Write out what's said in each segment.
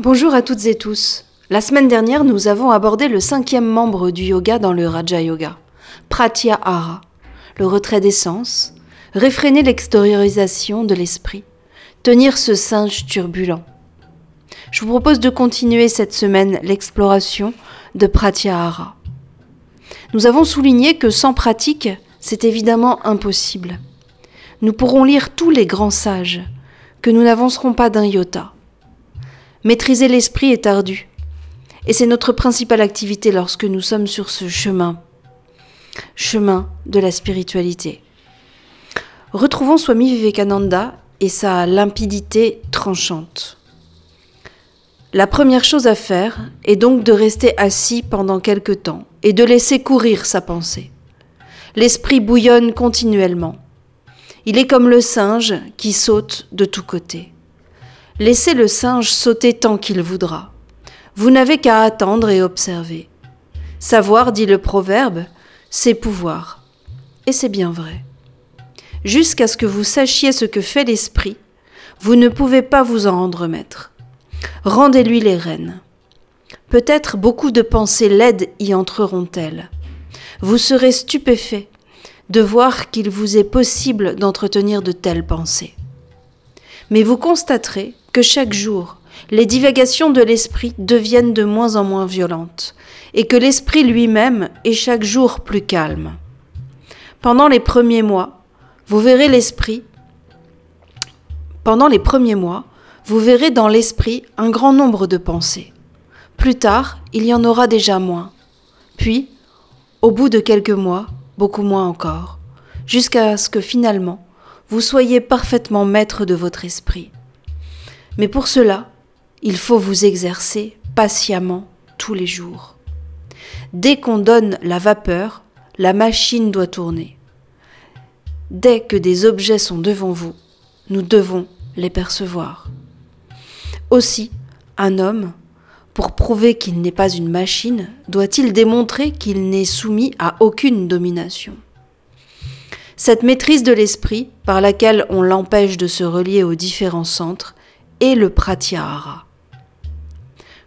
Bonjour à toutes et tous. La semaine dernière, nous avons abordé le cinquième membre du yoga dans le Raja Yoga, Pratyahara, le retrait des sens, réfréner l'extériorisation de l'esprit, tenir ce singe turbulent. Je vous propose de continuer cette semaine l'exploration de Pratyahara. Nous avons souligné que sans pratique, c'est évidemment impossible. Nous pourrons lire tous les grands sages, que nous n'avancerons pas d'un iota. Maîtriser l'esprit est ardu, et c'est notre principale activité lorsque nous sommes sur ce chemin, chemin de la spiritualité. Retrouvons Swami Vivekananda et sa limpidité tranchante. La première chose à faire est donc de rester assis pendant quelque temps et de laisser courir sa pensée. L'esprit bouillonne continuellement. Il est comme le singe qui saute de tous côtés. Laissez le singe sauter tant qu'il voudra. Vous n'avez qu'à attendre et observer. Savoir, dit le proverbe, c'est pouvoir. Et c'est bien vrai jusqu'à ce que vous sachiez ce que fait l'esprit, vous ne pouvez pas vous en rendre maître. Rendez-lui les rênes. Peut-être beaucoup de pensées laides y entreront-elles. Vous serez stupéfait de voir qu'il vous est possible d'entretenir de telles pensées. Mais vous constaterez que chaque jour, les divagations de l'esprit deviennent de moins en moins violentes, et que l'esprit lui-même est chaque jour plus calme. Pendant les premiers mois, vous verrez l'esprit, pendant les premiers mois, vous verrez dans l'esprit un grand nombre de pensées. Plus tard, il y en aura déjà moins. Puis, au bout de quelques mois, beaucoup moins encore, jusqu'à ce que finalement, vous soyez parfaitement maître de votre esprit. Mais pour cela, il faut vous exercer patiemment tous les jours. Dès qu'on donne la vapeur, la machine doit tourner. Dès que des objets sont devant vous, nous devons les percevoir. Aussi, un homme, pour prouver qu'il n'est pas une machine, doit-il démontrer qu'il n'est soumis à aucune domination. Cette maîtrise de l'esprit, par laquelle on l'empêche de se relier aux différents centres, est le pratyahara.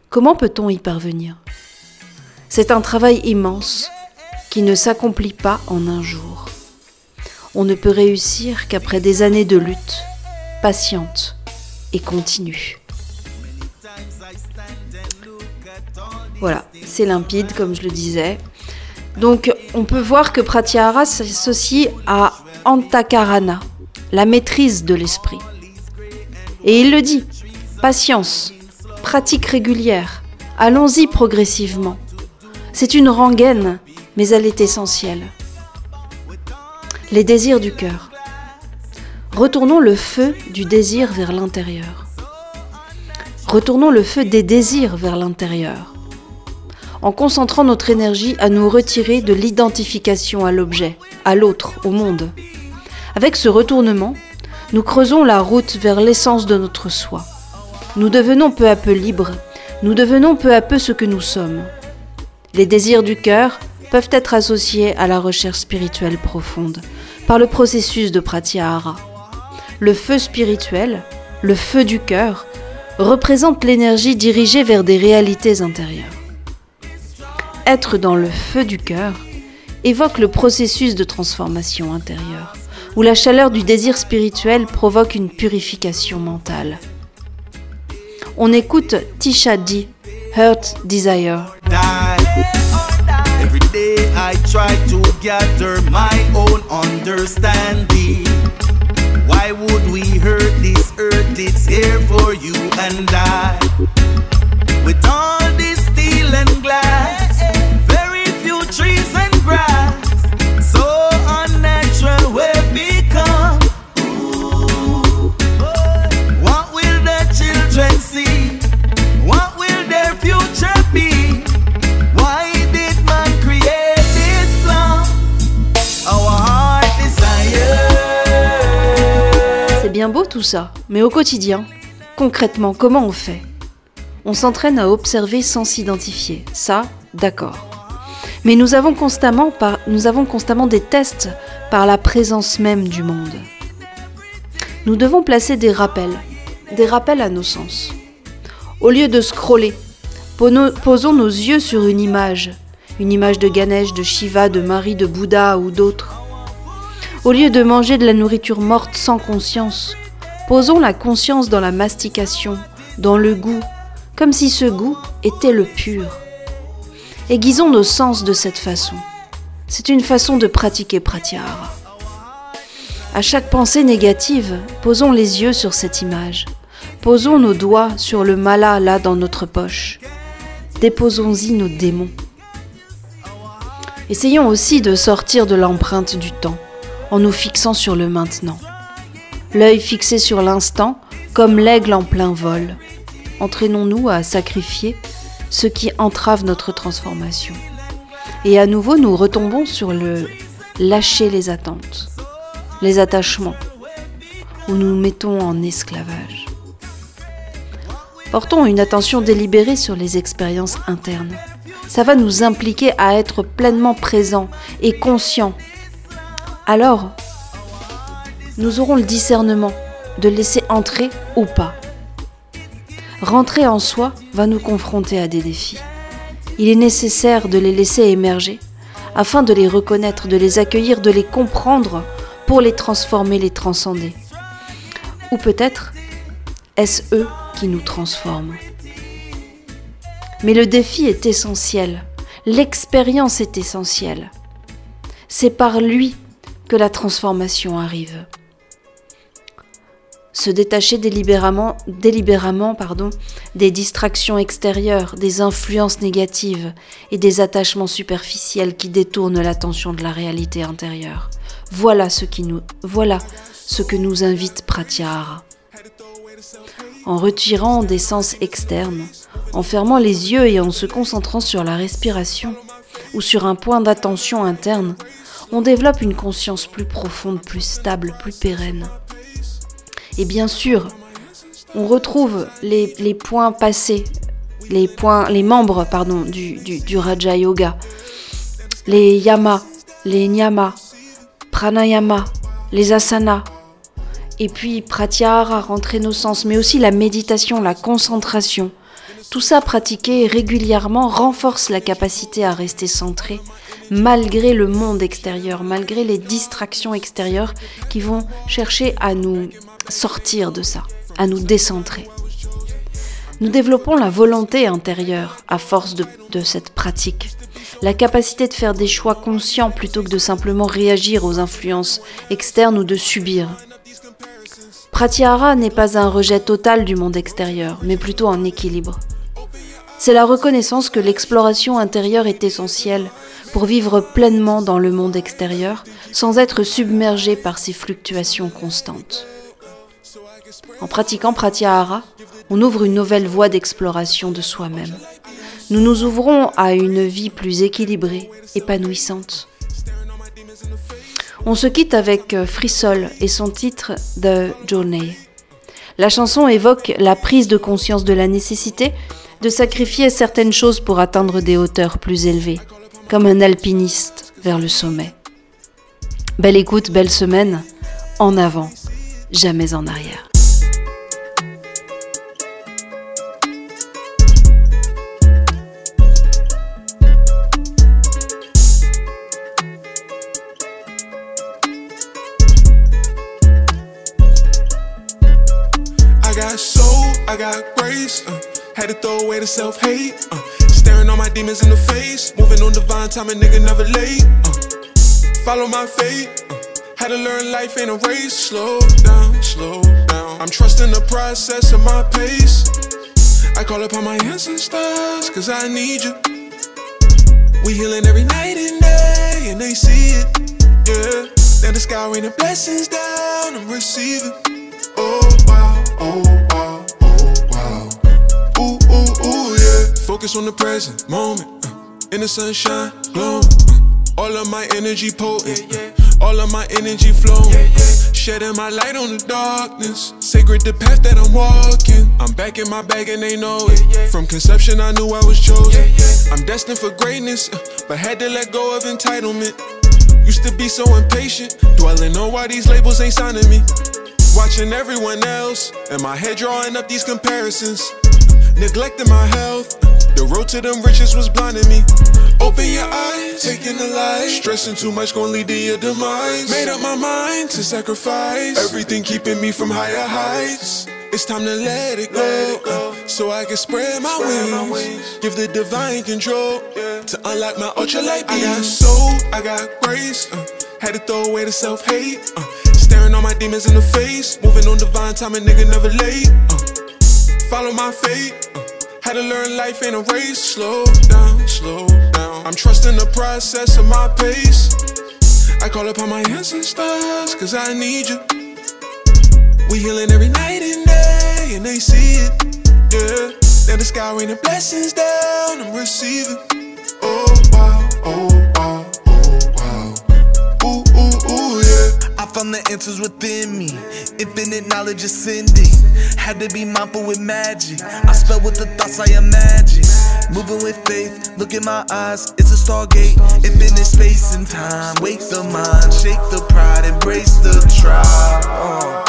Comment peut-on y parvenir? C'est un travail immense qui ne s'accomplit pas en un jour on ne peut réussir qu'après des années de lutte, patiente et continue. Voilà, c'est limpide comme je le disais. Donc on peut voir que Pratyahara s'associe à Antakarana, la maîtrise de l'esprit. Et il le dit, patience, pratique régulière, allons-y progressivement. C'est une rengaine, mais elle est essentielle. Les désirs du cœur. Retournons le feu du désir vers l'intérieur. Retournons le feu des désirs vers l'intérieur. En concentrant notre énergie à nous retirer de l'identification à l'objet, à l'autre, au monde. Avec ce retournement, nous creusons la route vers l'essence de notre soi. Nous devenons peu à peu libres, nous devenons peu à peu ce que nous sommes. Les désirs du cœur peuvent être associés à la recherche spirituelle profonde, par le processus de pratyahara. Le feu spirituel, le feu du cœur, représente l'énergie dirigée vers des réalités intérieures. Être dans le feu du cœur évoque le processus de transformation intérieure, où la chaleur du désir spirituel provoque une purification mentale. On écoute Tisha D, Hurt Desire. day I try to gather my own understanding. Why would we hurt this earth? It's here for you and I. With all this steel and glass, ça, mais au quotidien, concrètement, comment on fait? On s'entraîne à observer sans s'identifier. Ça, d'accord. Mais nous avons, constamment nous avons constamment des tests par la présence même du monde. Nous devons placer des rappels, des rappels à nos sens. Au lieu de scroller, posons nos yeux sur une image, une image de Ganesh, de Shiva, de Marie, de Bouddha ou d'autres. Au lieu de manger de la nourriture morte sans conscience, posons la conscience dans la mastication, dans le goût, comme si ce goût était le pur. Aiguisons nos sens de cette façon. C'est une façon de pratiquer pratyahara. À chaque pensée négative, posons les yeux sur cette image. Posons nos doigts sur le mala là dans notre poche. Déposons-y nos démons. Essayons aussi de sortir de l'empreinte du temps en nous fixant sur le maintenant. L'œil fixé sur l'instant comme l'aigle en plein vol. Entraînons-nous à sacrifier ce qui entrave notre transformation. Et à nouveau, nous retombons sur le lâcher les attentes, les attachements, où nous mettons en esclavage. Portons une attention délibérée sur les expériences internes. Ça va nous impliquer à être pleinement présents et conscients. Alors, nous aurons le discernement de laisser entrer ou pas. Rentrer en soi va nous confronter à des défis. Il est nécessaire de les laisser émerger afin de les reconnaître, de les accueillir, de les comprendre pour les transformer, les transcender. Ou peut-être est-ce eux qui nous transforment. Mais le défi est essentiel, l'expérience est essentielle. C'est par lui que la transformation arrive se détacher délibérément, pardon, des distractions extérieures, des influences négatives et des attachements superficiels qui détournent l'attention de la réalité intérieure. Voilà ce, qui nous, voilà ce que nous invite Pratyahara. En retirant des sens externes, en fermant les yeux et en se concentrant sur la respiration ou sur un point d'attention interne, on développe une conscience plus profonde, plus stable, plus pérenne. Et bien sûr, on retrouve les, points passés, les, points, les membres pardon, du, du, Raja Yoga, les yamas, les nyamas, pranayama, les asanas, et puis pratyahara, rentrer nos sens, mais aussi la méditation, la concentration. Tout ça pratiqué régulièrement renforce la capacité à rester centré malgré le monde extérieur, malgré les distractions extérieures qui vont chercher à nous sortir de ça, à nous décentrer. Nous développons la volonté intérieure à force de, cette pratique, la capacité de faire des choix conscients plutôt que de simplement réagir aux influences externes ou de subir. Pratyahara n'est pas un rejet total du monde extérieur, mais plutôt un équilibre. C'est la reconnaissance que l'exploration intérieure est essentielle pour vivre pleinement dans le monde extérieur sans être submergé par ses fluctuations constantes. En pratiquant Pratyahara, on ouvre une nouvelle voie d'exploration de soi-même. Nous nous ouvrons à une vie plus équilibrée, épanouissante. On se quitte avec Frissol et son titre The Journey. La chanson évoque la prise de conscience de la nécessité de sacrifier certaines choses pour atteindre des hauteurs plus élevées, comme un alpiniste vers le sommet. Belle écoute, belle semaine, en avant, jamais en arrière. I got grace. Uh, had to throw away the self hate. Uh, staring all my demons in the face. Moving on divine time, a nigga never late. Uh, follow my fate. Uh, had to learn life ain't a race. Slow down, slow down. I'm trusting the process of my pace. I call upon my ancestors, cause I need you. We healing every night and day, and they see it. Yeah. Now the sky raining blessings down, I'm receiving. Focus on the present moment. Uh, in the sunshine, glowing. Uh, all of my energy potent. Uh, all of my energy flowing. Shedding my light on the darkness. Sacred the path that I'm walking. I'm back in my bag and they know it. From conception, I knew I was chosen. I'm destined for greatness, uh, but had to let go of entitlement. Used to be so impatient, dwelling on why these labels ain't signing me. Watching everyone else, and my head drawing up these comparisons. neglecting my health. The road to them riches was blinding me. Open your eyes, taking the light. Stressing too much gon' lead to your demise. Made up my mind to sacrifice everything keeping me from higher heights. It's time to let it go, so I can spread my, wings. Give the divine control to unlock my ultralight beams. I got soul, I got grace. Uh, had to throw away the self hate. Uh, staring all my demons in the face. Moving on divine time, a nigga never late. Uh, follow my fate. Had to learn life ain't a race. Slow down, slow down. I'm trusting the process of my pace. I call upon my ancestors, cause I need you. We healing every night and day, and they see it. Yeah. Then the sky raining blessings down, I'm receiving. Oh wow, oh found the answers within me. Infinite knowledge ascending. Had to be mindful with magic. I spell with the thoughts I imagine. Moving with faith, look in my eyes, it's a stargate. Infinite space and time. Wake the mind, shake the pride, embrace the tribe. Uh,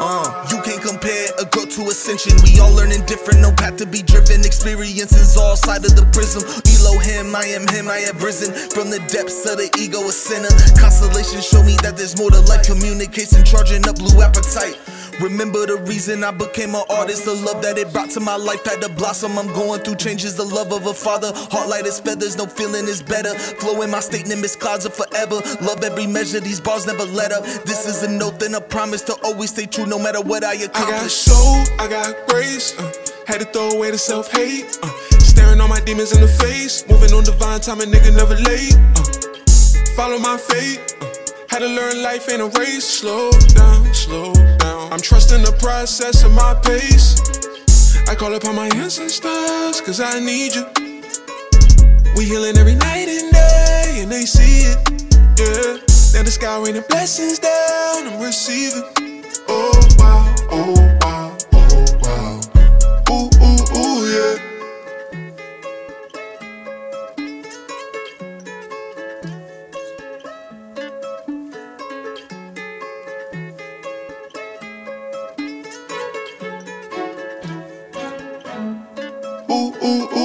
uh, you compare a girl to ascension. We all learning different, no path to be driven. Experiences all side of the prism. Elohim, I am him, I have risen from the depths of the ego, a sinner. Constellations show me that there's more to life. Communication, charging up blue appetite. Remember the reason I became an artist, the love that it brought to my life had to blossom. I'm going through changes, the love of a father. Heart light as feathers, no feeling is better. Flow in my statement, miss clouds of forever. Love every measure, these bars never let up. This is a note and a promise to always stay true no matter what I accomplish. I got soul, I got grace. Uh, had to throw away the self hate. Uh, staring all my demons in the face. Moving on divine time, a nigga never late. Uh, follow my fate. Uh, had to learn life ain't a race. Slow down, slow down. I'm trusting the process of my pace. I call upon my ancestors, cause I need you. We healing every night and day, and they see it. Yeah. Now the sky raining blessings down, I'm receiving. Oh oh wow, oh ooh, ooh, ooh.